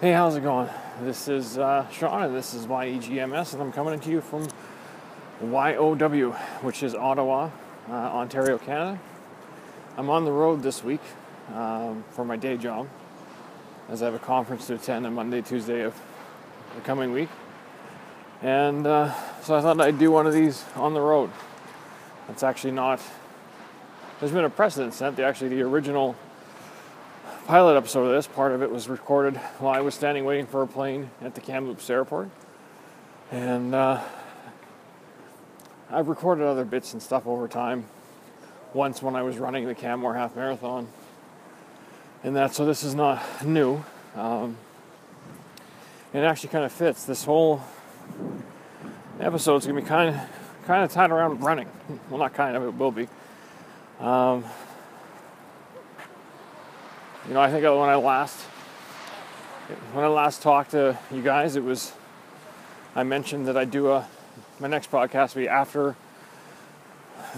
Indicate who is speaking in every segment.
Speaker 1: Hey, how's it going? This is uh, Sean, and this is YEGMS, and I'm coming to you from YOW, which is Ottawa, uh, Ontario, Canada. I'm on the road this week um, for my day job, as I have a conference to attend on Monday, Tuesday of the coming week. And uh, so I thought I'd do one of these on the road. It's actually not, there's been a precedent set. The, actually, the original pilot episode of this, part of it was recorded while I was standing waiting for a plane at the Kamloops airport. And uh, I've recorded other bits and stuff over time. Once when I was running the Canmore Half Marathon. And that, so this is not new. Um, it actually kind of fits. This whole episode's gonna be kind of, kind of tied around running. Well, not kind of, it will be. Um, you know, I think when I last when I last talked to you guys, it was I mentioned that I do a my next podcast will be after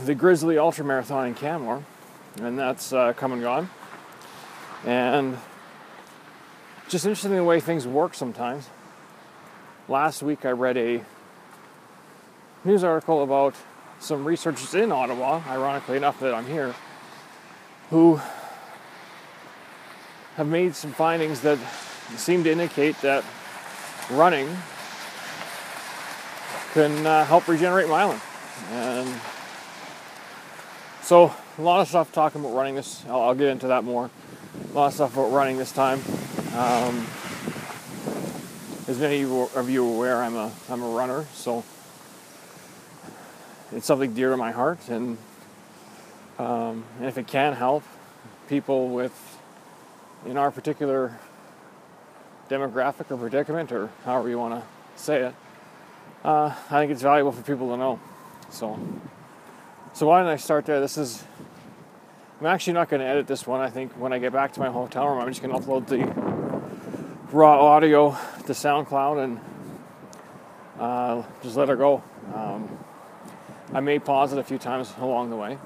Speaker 1: the Grizzly Ultra Marathon in Canmore, and that's uh, come and gone. And just interesting the way things work sometimes. Last week I read a news article about some researchers in Ottawa, ironically enough that I'm here, who have made some findings that seem to indicate that running can uh, help regenerate myelin. And so, a lot of stuff talking about running this. I'll, I'll, get into that more. A lot of stuff about running this time. Um, as many of you are aware, I'm a I'm a runner, so it's something dear to my heart. And, um, and if it can help people with in our particular demographic or predicament, or however you want to say it, uh, I think it's valuable for people to know. So, so why don't I start there? This is. I'm actually not going to edit this one. I think when I get back to my hotel room, I'm just going to upload the raw audio to SoundCloud and uh, just let it go. Um, I may pause it a few times along the way.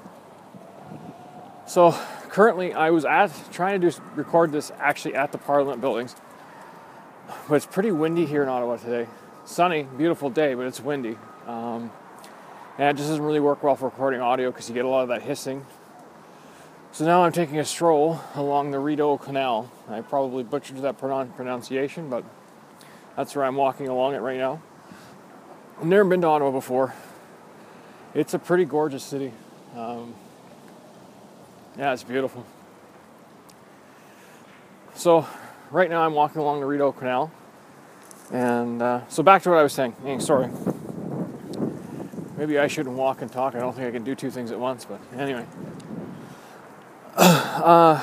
Speaker 1: So currently, I was at trying to do record this actually at the Parliament buildings, but it's pretty windy here in Ottawa today. Sunny, beautiful day, but it's windy, um, and it just doesn't really work well for recording audio because you get a lot of that hissing. So now I'm taking a stroll along the Rideau Canal. I probably butchered that pronunciation, but that's where I'm walking along it right now. I've never been to Ottawa before. It's a pretty gorgeous city. Um, yeah, it's beautiful. So, right now I'm walking along the Rideau Canal. And uh, so, back to what I was saying. Hey, sorry. Maybe I shouldn't walk and talk. I don't think I can do two things at once, but anyway. Uh,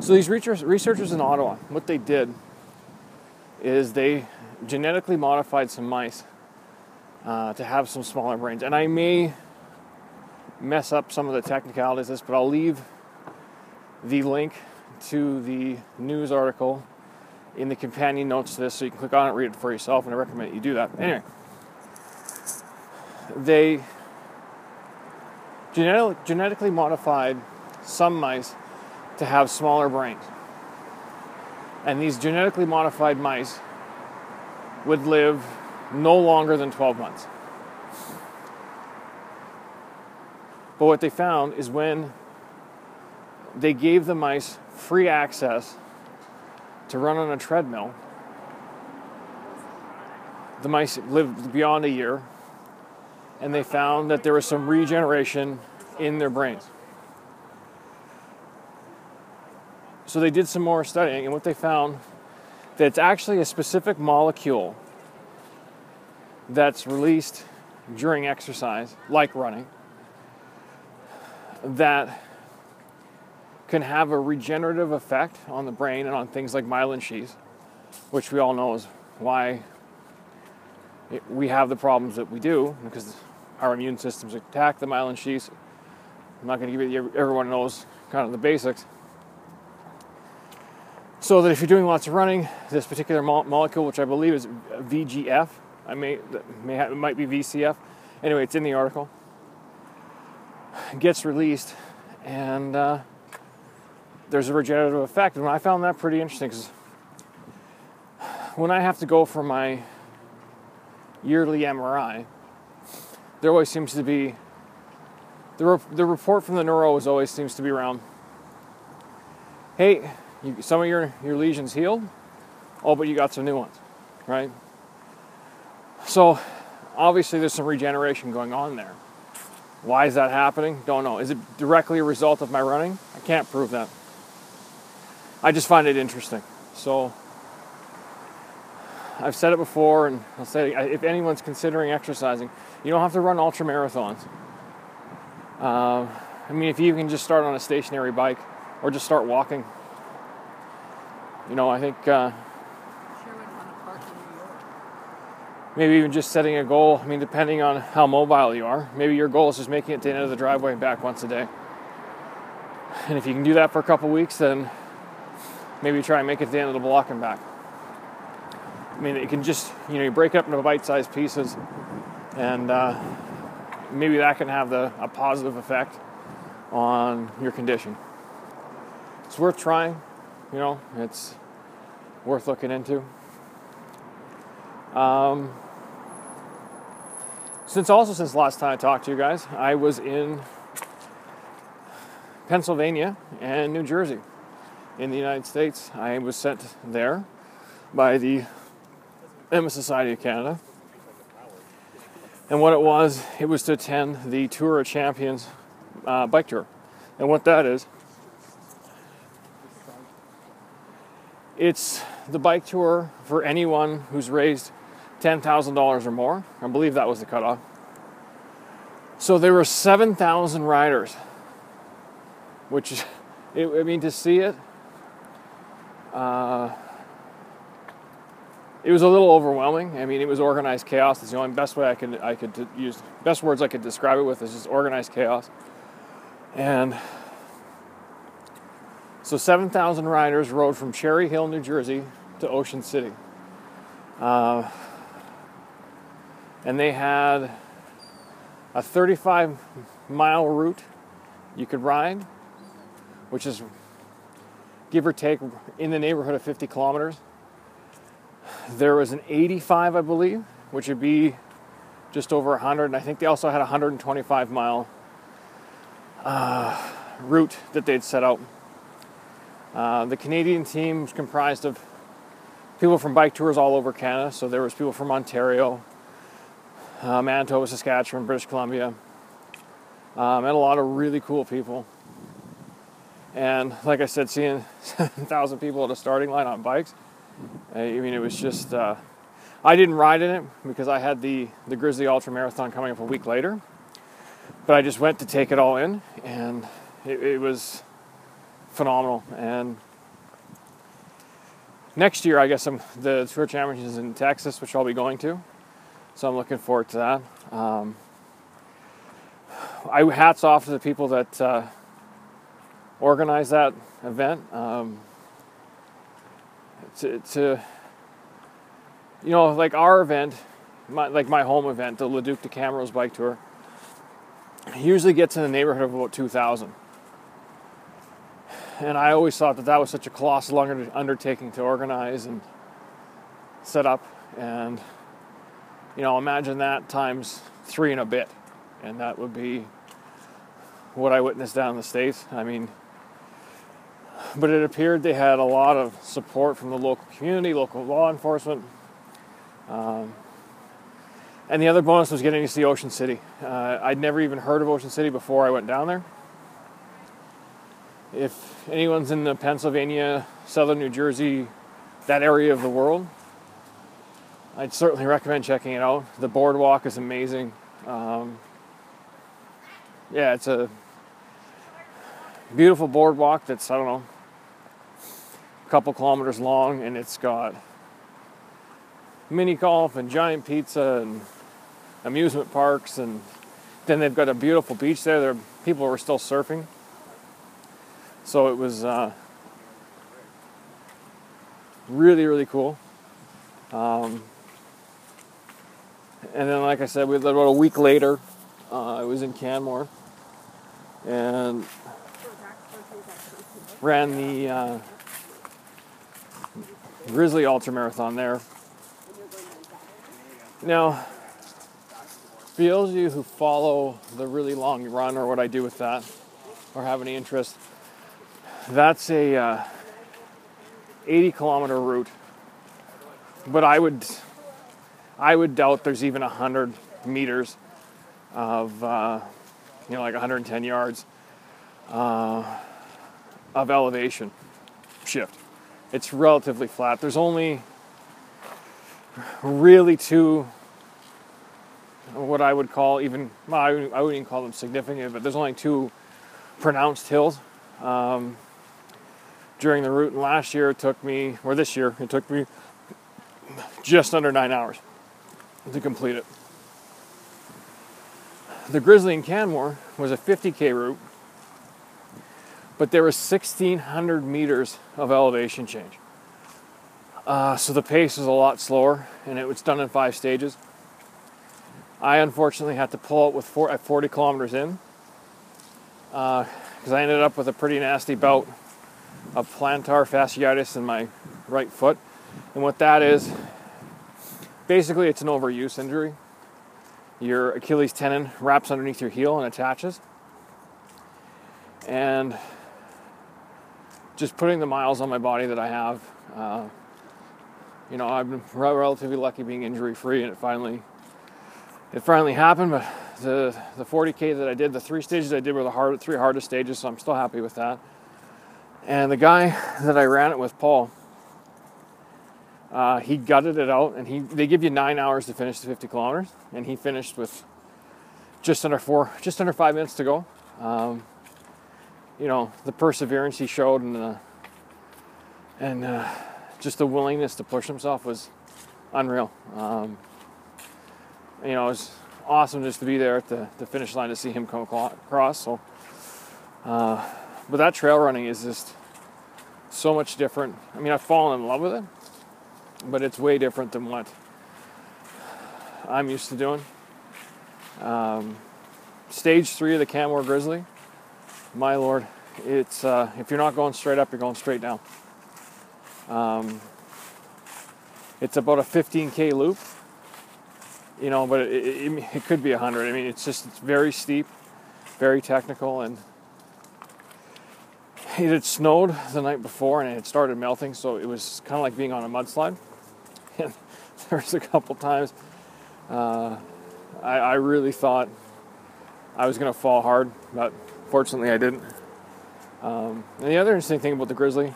Speaker 1: so, these researchers in Ottawa, what they did is they genetically modified some mice uh, to have some smaller brains. And I may mess up some of the technicalities of this, but I'll leave the link to the news article in the companion notes to this so you can click on it, read it for yourself, and I recommend you do that. Anyway, they genetic, genetically modified some mice to have smaller brains. And these genetically modified mice would live no longer than 12 months. But what they found is when they gave the mice free access to run on a treadmill, the mice lived beyond a year, and they found that there was some regeneration in their brains. So they did some more studying, and what they found that it's actually a specific molecule that's released during exercise, like running, that can have a regenerative effect on the brain and on things like myelin sheaths, which we all know is why it, we have the problems that we do because our immune systems attack the myelin sheaths. I'm not going to give you everyone knows kind of the basics. So that if you're doing lots of running, this particular mo- molecule, which I believe is VGF, I may, may have, it might be VCF. Anyway, it's in the article gets released, and uh, there's a regenerative effect. And I found that pretty interesting because when I have to go for my yearly MRI, there always seems to be the, re- the report from the neuro is always seems to be around. Hey, you, some of your your lesions healed, oh, but you got some new ones, right? So obviously there's some regeneration going on there. Why is that happening? Don't know. Is it directly a result of my running? I can't prove that. I just find it interesting. So I've said it before, and I'll say it, if anyone's considering exercising, you don't have to run ultra marathons. Uh, I mean, if you can just start on a stationary bike or just start walking, you know, I think uh,
Speaker 2: Sure wouldn't want to park in New York.
Speaker 1: Maybe even just setting a goal. I mean, depending on how mobile you are, maybe your goal is just making it to the end of the driveway and back once a day. And if you can do that for a couple weeks, then maybe try and make it to the end of the block and back. I mean, it can just, you know, you break it up into bite sized pieces, and uh, maybe that can have the, a positive effect on your condition. It's worth trying, you know, it's worth looking into. Um, since also since last time I talked to you guys, I was in Pennsylvania and New Jersey in the United States. I was sent there by the MS Society of Canada. And what it was, it was to attend the Tour of Champions uh, bike tour. And what that is, it's the bike tour for anyone who's raised $10,000 or more. I believe that was the cutoff. So there were 7,000 riders, which, I mean, to see it, uh, it was a little overwhelming. I mean, it was organized chaos. It's the only best way I could I could use best words I could describe it with is just organized chaos. And so 7,000 riders rode from Cherry Hill, New Jersey to Ocean City. Uh, and they had a 35 mile route you could ride, which is give or take in the neighborhood of 50 kilometers. There was an 85, I believe, which would be just over 100. And I think they also had a 125 mile uh, route that they'd set out. Uh, the Canadian team was comprised of people from bike tours all over Canada. So there was people from Ontario, uh, Manitoba, Saskatchewan, British Columbia, um, and a lot of really cool people. And like I said, seeing 7,000 people at a starting line on bikes, I mean, it was just. Uh, I didn't ride in it because I had the the Grizzly Ultra Marathon coming up a week later, but I just went to take it all in, and it, it was phenomenal. And next year, I guess I'm the Tour Championships in Texas, which I'll be going to, so I'm looking forward to that. Um, I hats off to the people that uh, that event. Um, to, to you know like our event my, like my home event the leduc de Camrose bike tour usually gets in the neighborhood of about 2000 and i always thought that that was such a colossal undertaking to organize and set up and you know imagine that times three and a bit and that would be what i witnessed down in the states i mean but it appeared they had a lot of support from the local community, local law enforcement. Um, and the other bonus was getting to see Ocean City. Uh, I'd never even heard of Ocean City before I went down there. If anyone's in the Pennsylvania, southern New Jersey, that area of the world, I'd certainly recommend checking it out. The boardwalk is amazing. Um, yeah, it's a beautiful boardwalk that's I don't know a couple kilometers long and it's got mini golf and giant pizza and amusement parks and then they've got a beautiful beach there. There people were still surfing. So it was uh, really really cool. Um, and then like I said, we about a week later, uh, I was in Canmore and ran the uh, Grizzly Ultra Marathon there. Now, for those of you who follow the really long run or what I do with that, or have any interest, that's a uh, 80 kilometer route. But I would, I would doubt there's even 100 meters of, uh, you know, like 110 yards uh, of elevation shift. It's relatively flat. There's only really two what I would call even well, I, wouldn't, even call them significant, but there's only two pronounced hills um, during the route. And last year it took me, or this year it took me just under nine hours to complete it. The Grizzly in Canmore was a 50k route, but there was 1,600 meters of elevation change. Uh, so the pace was a lot slower, and it was done in five stages. I unfortunately had to pull out with four, at 40 kilometers in because uh, I ended up with a pretty nasty bout of plantar fasciitis in my right foot. And what that is, basically, it's an overuse injury. Your Achilles tendon wraps underneath your heel and attaches. And just putting the miles on my body that I have, uh, you know, I've been relatively lucky being injury free, and it finally it finally happened. But the the 40k that I did, the three stages I did were the hard, three hardest stages, so I'm still happy with that. And the guy that I ran it with, Paul, uh, he gutted it out, and he they give you nine hours to finish the 50 kilometers, and he finished with just under four, just under five minutes to go. Um, you know the perseverance he showed, and the, and uh, just the willingness to push himself was unreal. Um, you know, it was awesome just to be there at the, the finish line to see him come across. So, uh, but that trail running is just so much different. I mean, I've fallen in love with it, but it's way different than what I'm used to doing. Um, stage three of the Canmore Grizzly, my lord, it's uh, if you're not going straight up, you're going straight down. Um, it's about a 15k loop you know, but it, it, it could be 100. I mean, it's just it's very steep, very technical, and it had snowed the night before and it had started melting, so it was kind of like being on a mudslide. And there was a couple times uh, I, I really thought I was going to fall hard, but fortunately I didn't. Um, and the other interesting thing about the Grizzly,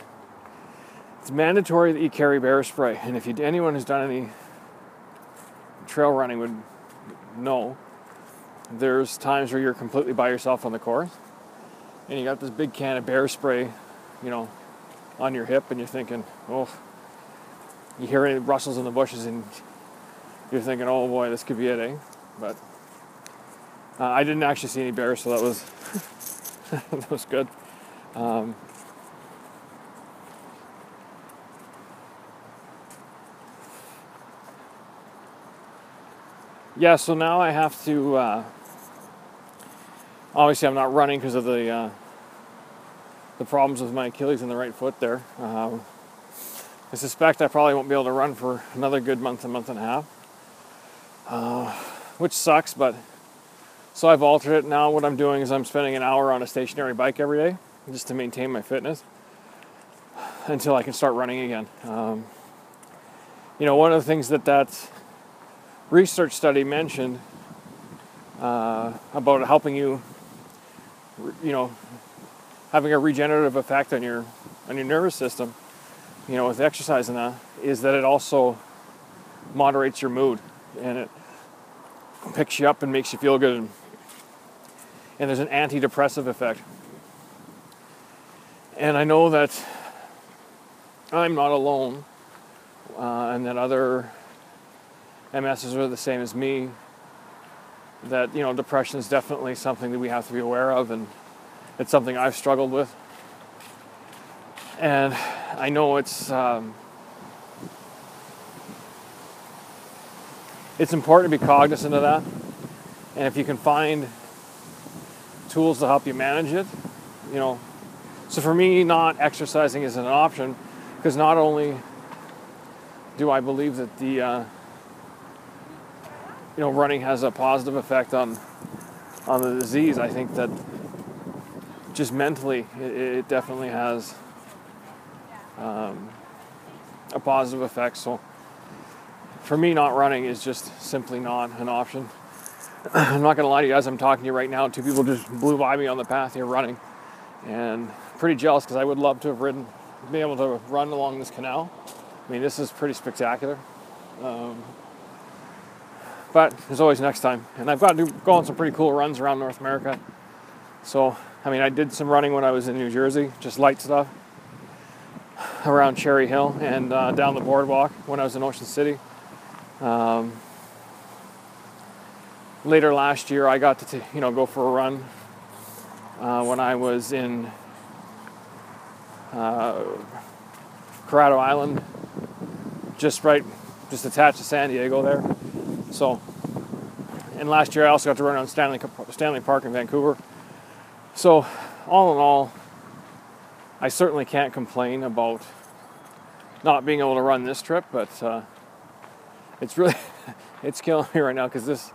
Speaker 1: it's mandatory that you carry bear spray. And if you, anyone has done any trail running would know, there's times where you're completely by yourself on the course, and you got this big can of bear spray, you know, on your hip, and you're thinking, oh, you hear any rustles in the bushes, and you're thinking, oh boy, this could be it, eh? But uh, I didn't actually see any bears, so that was that was good. Um, yeah, so now I have to. Uh, obviously, I'm not running because of the uh, the problems with my Achilles in the right foot. There, um, I suspect I probably won't be able to run for another good month, a month and a half, uh, which sucks. But so I've altered it now. What I'm doing is I'm spending an hour on a stationary bike every day just to maintain my fitness until I can start running again. Um, you know, one of the things that that research study mentioned uh, about helping you, you know, having a regenerative effect on your on your nervous system, you know, with exercise and that, is that it also moderates your mood and it picks you up and makes you feel good. And there's an antidepressive effect. And I know that I'm not alone, uh, and that other MSs are the same as me, that you know depression is definitely something that we have to be aware of, and it's something I've struggled with. And I know it's um, it's important to be cognizant of that, and if you can find tools to help you manage it, you know. So for me, not exercising is an option because not only do I believe that the uh, you know running has a positive effect on on the disease? I think that just mentally, it, it definitely has um, a positive effect. So for me, not running is just simply not an option. I'm not gonna lie to you, as I'm talking to you right now, two people just blew by me on the path here running, and pretty jealous because I would love to have ridden, been able to run along this canal. I mean, this is pretty spectacular. Um, but there's always next time, and I've got to go on some pretty cool runs around North America. So, I mean, I did some running when I was in New Jersey, just light stuff around Cherry Hill and uh, down the boardwalk when I was in Ocean City. Um, later last year, I got to t- you know go for a run uh, when I was in uh, Coronado Island, just right, just attached to San Diego there. So, and last year I also got to run on Stanley Stanley Park in Vancouver. So, all in all, I certainly can't complain about not being able to run this trip, but uh, it's really it's killing me right now because this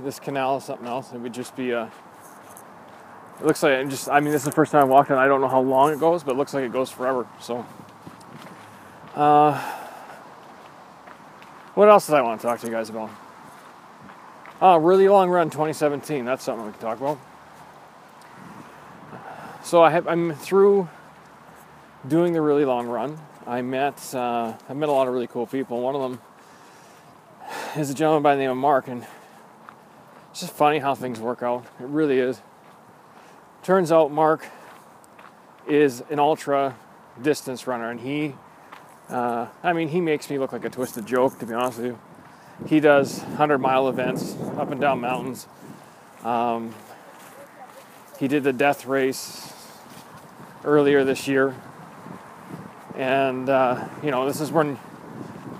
Speaker 1: this canal is something else. It would just be a. It looks like it just. I mean, this is the first time I walked it. I don't know how long it goes, but it looks like it goes forever. So. Uh, what else did I want to talk to you guys about? Oh, really long run 2017. That's something we can talk about. So I have, I'm through doing the really long run. I met uh, I met a lot of really cool people. One of them is a gentleman by the name of Mark, and it's just funny how things work out. It really is. Turns out Mark is an ultra distance runner, and he, uh, I mean, he makes me look like a twisted joke, to be honest with you. He does 100 mile events up and down mountains. Um, he did the death race earlier this year. And, uh, you know, this is when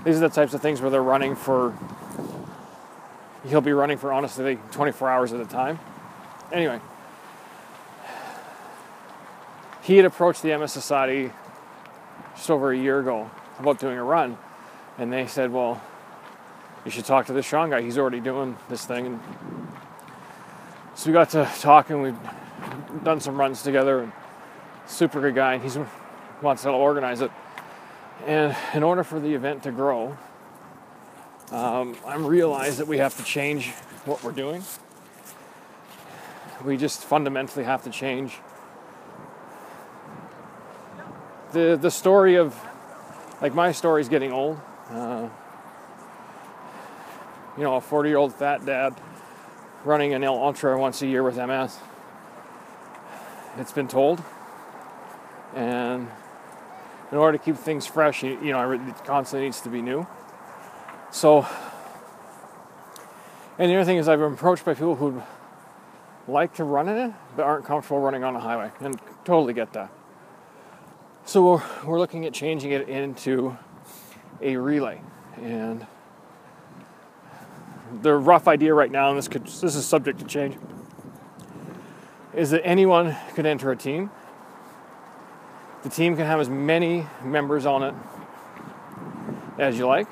Speaker 1: these are the types of things where they're running for, he'll be running for honestly 24 hours at a time. Anyway, he had approached the MS Society just over a year ago about doing a run. And they said, well, you should talk to this Sean guy. He's already doing this thing. And so we got to talking. We've done some runs together. And super good guy. And he wants to organize it. And in order for the event to grow, um, I'm realized that we have to change what we're doing. We just fundamentally have to change the the story of like my story is getting old. Uh, you know, a 40 year old fat dad running an ultra once a year with MS. It's been told, and in order to keep things fresh, you, you know, it constantly needs to be new. So, and the other thing is, I've been approached by people who like to run in it but aren't comfortable running on a highway, and totally get that. So we're, we're looking at changing it into a relay, and the rough idea right now, and this could this is subject to change, is that anyone could enter a team the team can have as many members on it as you like.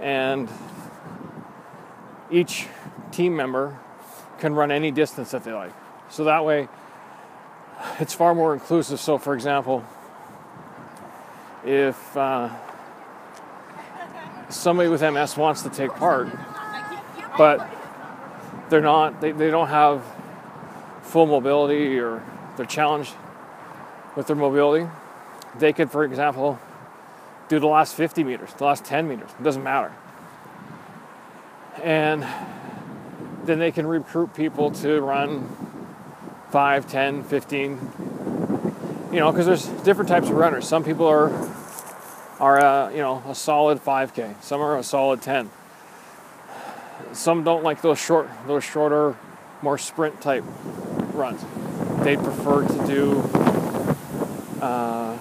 Speaker 1: And each team member can run any distance that they like. So that way, it's far more inclusive. So, for example, if uh, somebody with MS wants to take part, but they're not, they, they don't have full mobility or they're challenged with their mobility, they could, for example, do the last 50 meters, the last 10 meters, it doesn't matter. And then they can recruit people to run 5, 10, 15, you know, because there's different types of runners. Some people are, are uh, you know, a solid 5K, some are a solid 10. Some don't like those short, those shorter, more sprint type runs. They prefer to do uh,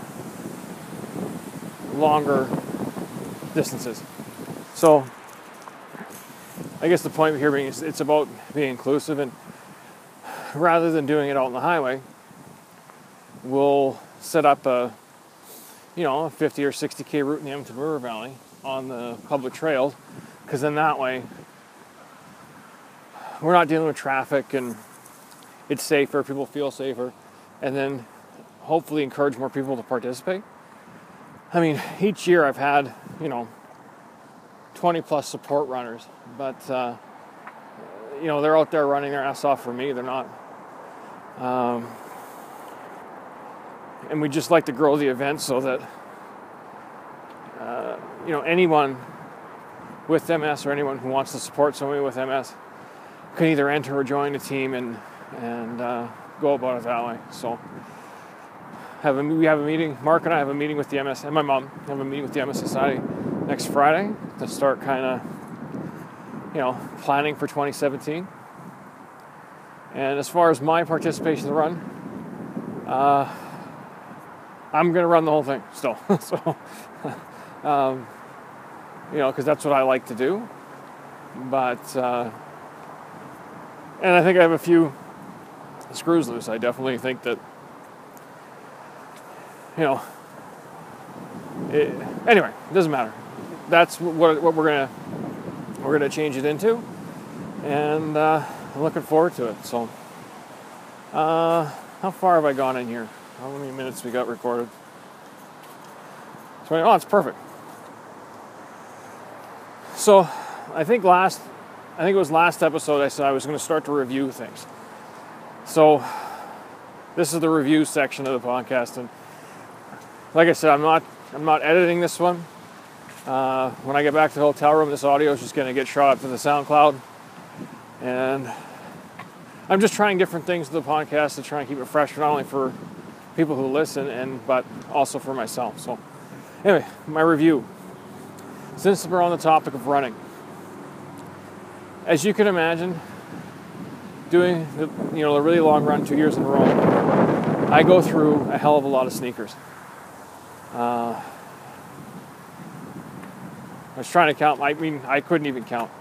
Speaker 1: longer distances. So, I guess the point here being is it's about being inclusive, and rather than doing it out on the highway, we'll set up a you know, a 50 or 60k route in the Edmonton River Valley on the public trails, because then that way we're not dealing with traffic and it's safer, people feel safer, and then hopefully encourage more people to participate. I mean, each year I've had, you know, 20 plus support runners, but, uh, you know, they're out there running their ass off for me. They're not. Um, and we just like to grow the event so that, uh, you know, anyone with MS or anyone who wants to support somebody with MS can either enter or join the team and and uh, go about it that way. So have a, we have a meeting. Mark and I have a meeting with the MS and my mom have a meeting with the MS Society next Friday to start kind of you know planning for 2017. And as far as my participation in the run, uh, I'm going to run the whole thing still. so, um, you know, because that's what I like to do. But, uh, and I think I have a few screws loose. I definitely think that, you know, it, anyway, it doesn't matter. That's what, what we're gonna we're gonna change it into, and uh, I'm looking forward to it. So, uh, how far have I gone in here? How many minutes we got recorded? Oh, it's perfect. So, I think last, I think it was last episode I said I was to start to review things. So, this is the review section of the podcast, and like I said, I'm not, I'm not editing this one. Uh, when I get back to the hotel room, this audio is just going to get shot up to the SoundCloud, and I'm just trying different things to the podcast to try and keep it fresh, not only for people who listen, and but also for myself. So, anyway, my review. Since we're on the topic of running, as you can imagine, doing the, you know a really long run two years in a row, I go through a hell of a lot of sneakers. Uh, I was trying to count. I mean, I couldn't even count.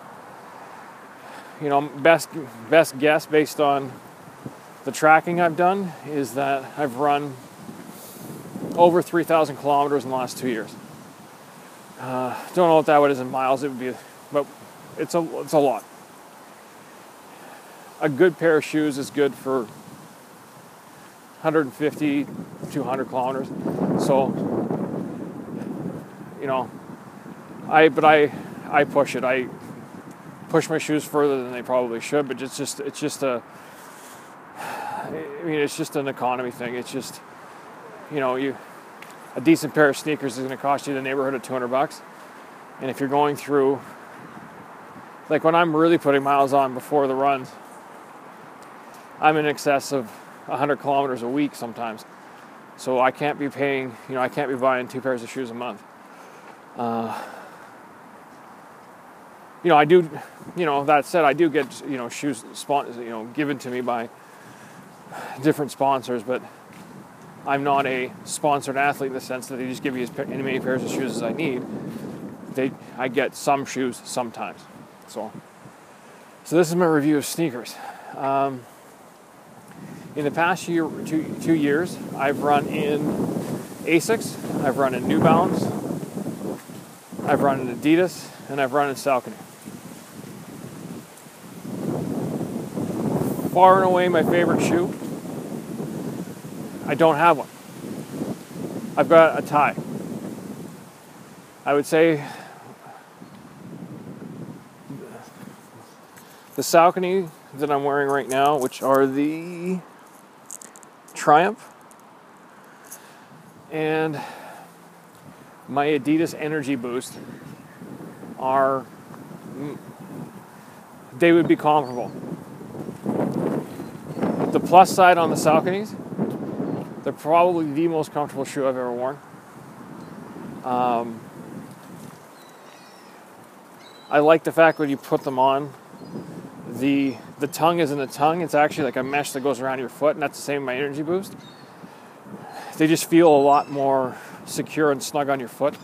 Speaker 1: You know, best best guess based on the tracking I've done is that I've run over 3,000 kilometers in the last two years. Uh, don't know what that would is in miles. It would be, but it's a it's a lot. A good pair of shoes is good for 150, 200 kilometers. So, you know, I but I I push it. I push my shoes further than they probably should. But it's just it's just a I mean, it's just an economy thing. It's just, you know, you a decent pair of sneakers is going to cost you the neighborhood of 200 bucks. And if you're going through, like when I'm really putting miles on before the runs, I'm in excess of 100 kilometers a week sometimes. So I can't be paying, you know, I can't be buying two pairs of shoes a month. Uh, you know, I do, you know, that said, I do get, you know, shoes, you know, given to me by different sponsors, but I'm not a sponsored athlete in the sense that they just give me as many pairs of shoes as I need. They, I get some shoes sometimes. So, so this is my review of sneakers. Um, in the past year, two, two years, I've run in Asics, I've run in New Balance, I've run in Adidas, and I've run in Saucony. Far and away my favorite shoe I don't have one. I've got a tie. I would say the Saucony that I'm wearing right now, which are the Triumph, and my Adidas Energy Boost are they would be comparable. The plus side on the Sauconys they're probably the most comfortable shoe I've ever worn. Um, I like the fact when you put them on, the the tongue isn't a tongue. It's actually like a mesh that goes around your foot, and that's the same with my Energy Boost. They just feel a lot more secure and snug on your foot.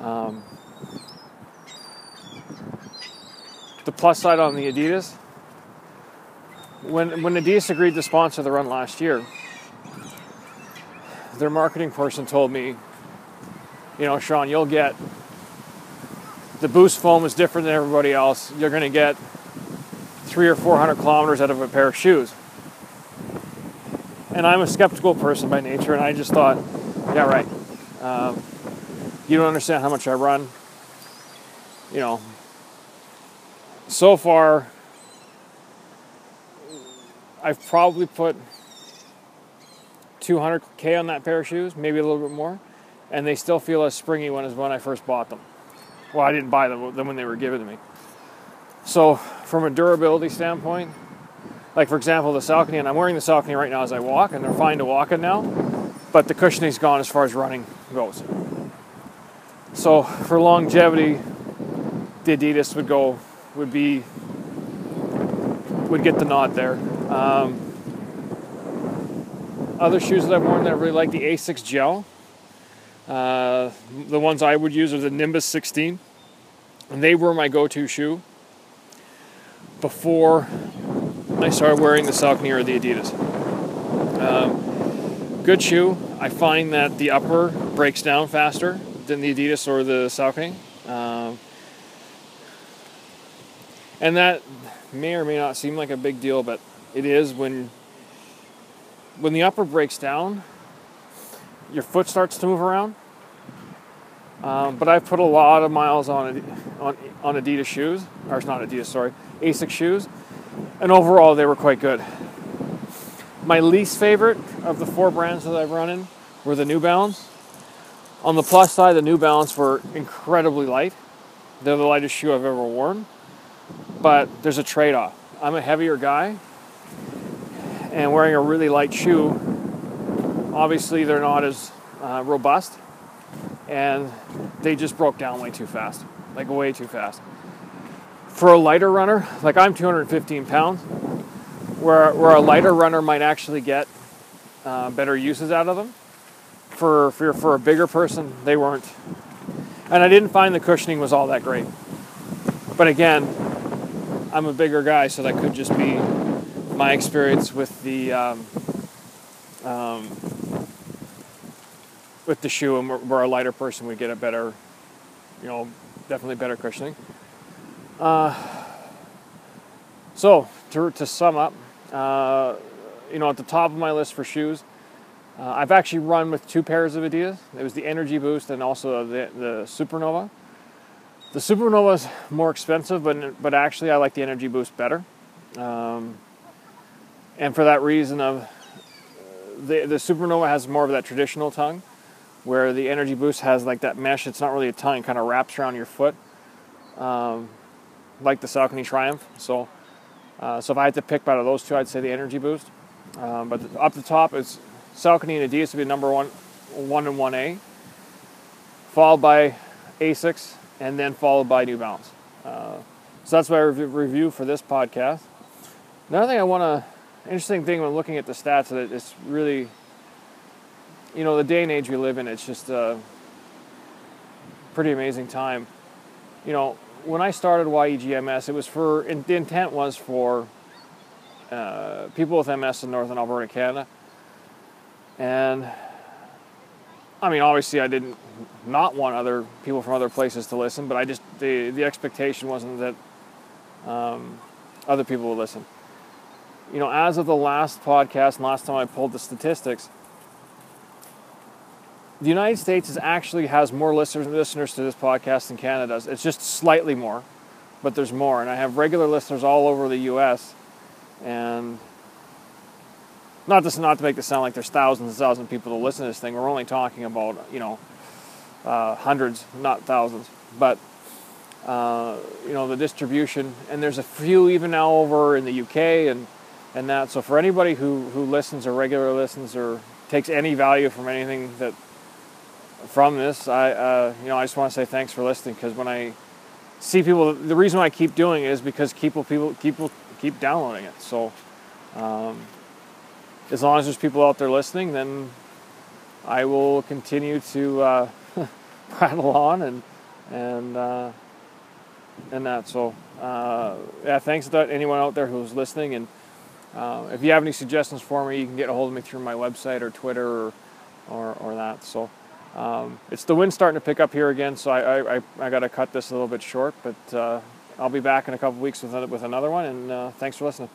Speaker 1: Um, the plus side on the Adidas, when when Adidas agreed to sponsor the run last year, their marketing person told me you know, Sean, you'll get the boost foam is different than everybody else. You're going to get three or four hundred kilometers out of a pair of shoes. And I'm a skeptical person by nature, and I just thought, yeah, right. Um, you don't understand how much I run. You know, so far, I've probably put 200k on that pair of shoes, maybe a little bit more, and they still feel as springy when as when I first bought them. Well, I didn't buy them, them when they were given to me. So, from a durability standpoint, like for example, the Saucony, and I'm wearing the Saucony right now as I walk, and they're fine to walk in now, but the cushioning's gone as far as running goes. So, for longevity, the Adidas would go, would be, would get the nod there. Um, other shoes that I've worn that I really like the Asics Gel. Uh, the ones I would use are the Nimbus 16, and they were my go-to shoe before I started wearing the Saucony or the Adidas. Um, good shoe. I find that the upper breaks down faster than the Adidas or the Saucony. Um, and that may or may not seem like a big deal, but it is when when the upper breaks down, your foot starts to move around. Um, but I've put a lot of miles on on on Adidas shoes, or it's not Adidas, sorry, Asics shoes, and overall they were quite good. My least favorite of the four brands that I've run in were the New Balance. On the plus side, the New Balance were incredibly light. They're the lightest shoe I've ever worn, but there's a trade-off. I'm a heavier guy, and wearing a really light shoe, obviously they're not as uh, robust and they just broke down way too fast, like way too fast. For a lighter runner, like I'm 215 pounds, where, where a lighter runner might actually get uh, better uses out of them. For, for, for a bigger person, they weren't. And I didn't find the cushioning was all that great. But again, I'm a bigger guy, so that could just be my experience with the um, um, with the shoe, and where a lighter person would get a better, you know, definitely better cushioning. Uh, so to, to sum up, uh, you know, at the top of my list for shoes, uh, I've actually run with two pairs of Adidas. It was the Energy Boost and also the, the Supernova. The Supernova is more expensive, but but actually I like the Energy Boost better. Um, and for that reason of the the supernova has more of that traditional tongue where the energy boost has like that mesh it's not really a tongue it kind of wraps around your foot um, like the Saucony Triumph. So uh, so if I had to pick out of those two I'd say the energy boost. Um, but up the top is Saucony and Adidas would be number one one and one A followed by Asics and then followed by New Balance. Uh, so that's my review for this podcast. Another thing I want to interesting thing when looking at the stats that it's really, you know, the day and age we live in, it's just a pretty amazing time. You know, when I started YEGMS, it was for, the intent was for uh, people with MS in Northern Alberta, Canada. And I mean, obviously, I didn't not want other people from other places to listen, but I just the the expectation wasn't that um, other people would listen you know, as of the last podcast and last time I pulled the statistics, the United States is actually has more listeners listeners to this podcast than Canada does. It's just slightly more, but there's more. And I have regular listeners all over the U.S. And not this not to make this sound like there's thousands and thousands of people to listen to this thing. We're only talking about you know uh, hundreds, not thousands, but. Uh, you know the distribution, and there's a few even now over in the UK and and that. So for anybody who who listens or regular listens or takes any value from anything that from this, I uh, you know I just want to say thanks for listening because when I see people, the reason why I keep doing it is because people people people keep downloading it. So um, as long as there's people out there listening, then I will continue to uh, prattle on and and uh, and that. So uh, yeah, thanks to anyone out there who's listening and. Uh, if you have any suggestions for me, you can get a hold of me through my website or Twitter or, or, or that. So Um, it's the wind starting to pick up here again, so I, I, I, got to cut this a little bit short, but uh, I'll be back in a couple weeks with, with another one, and uh, thanks for listening.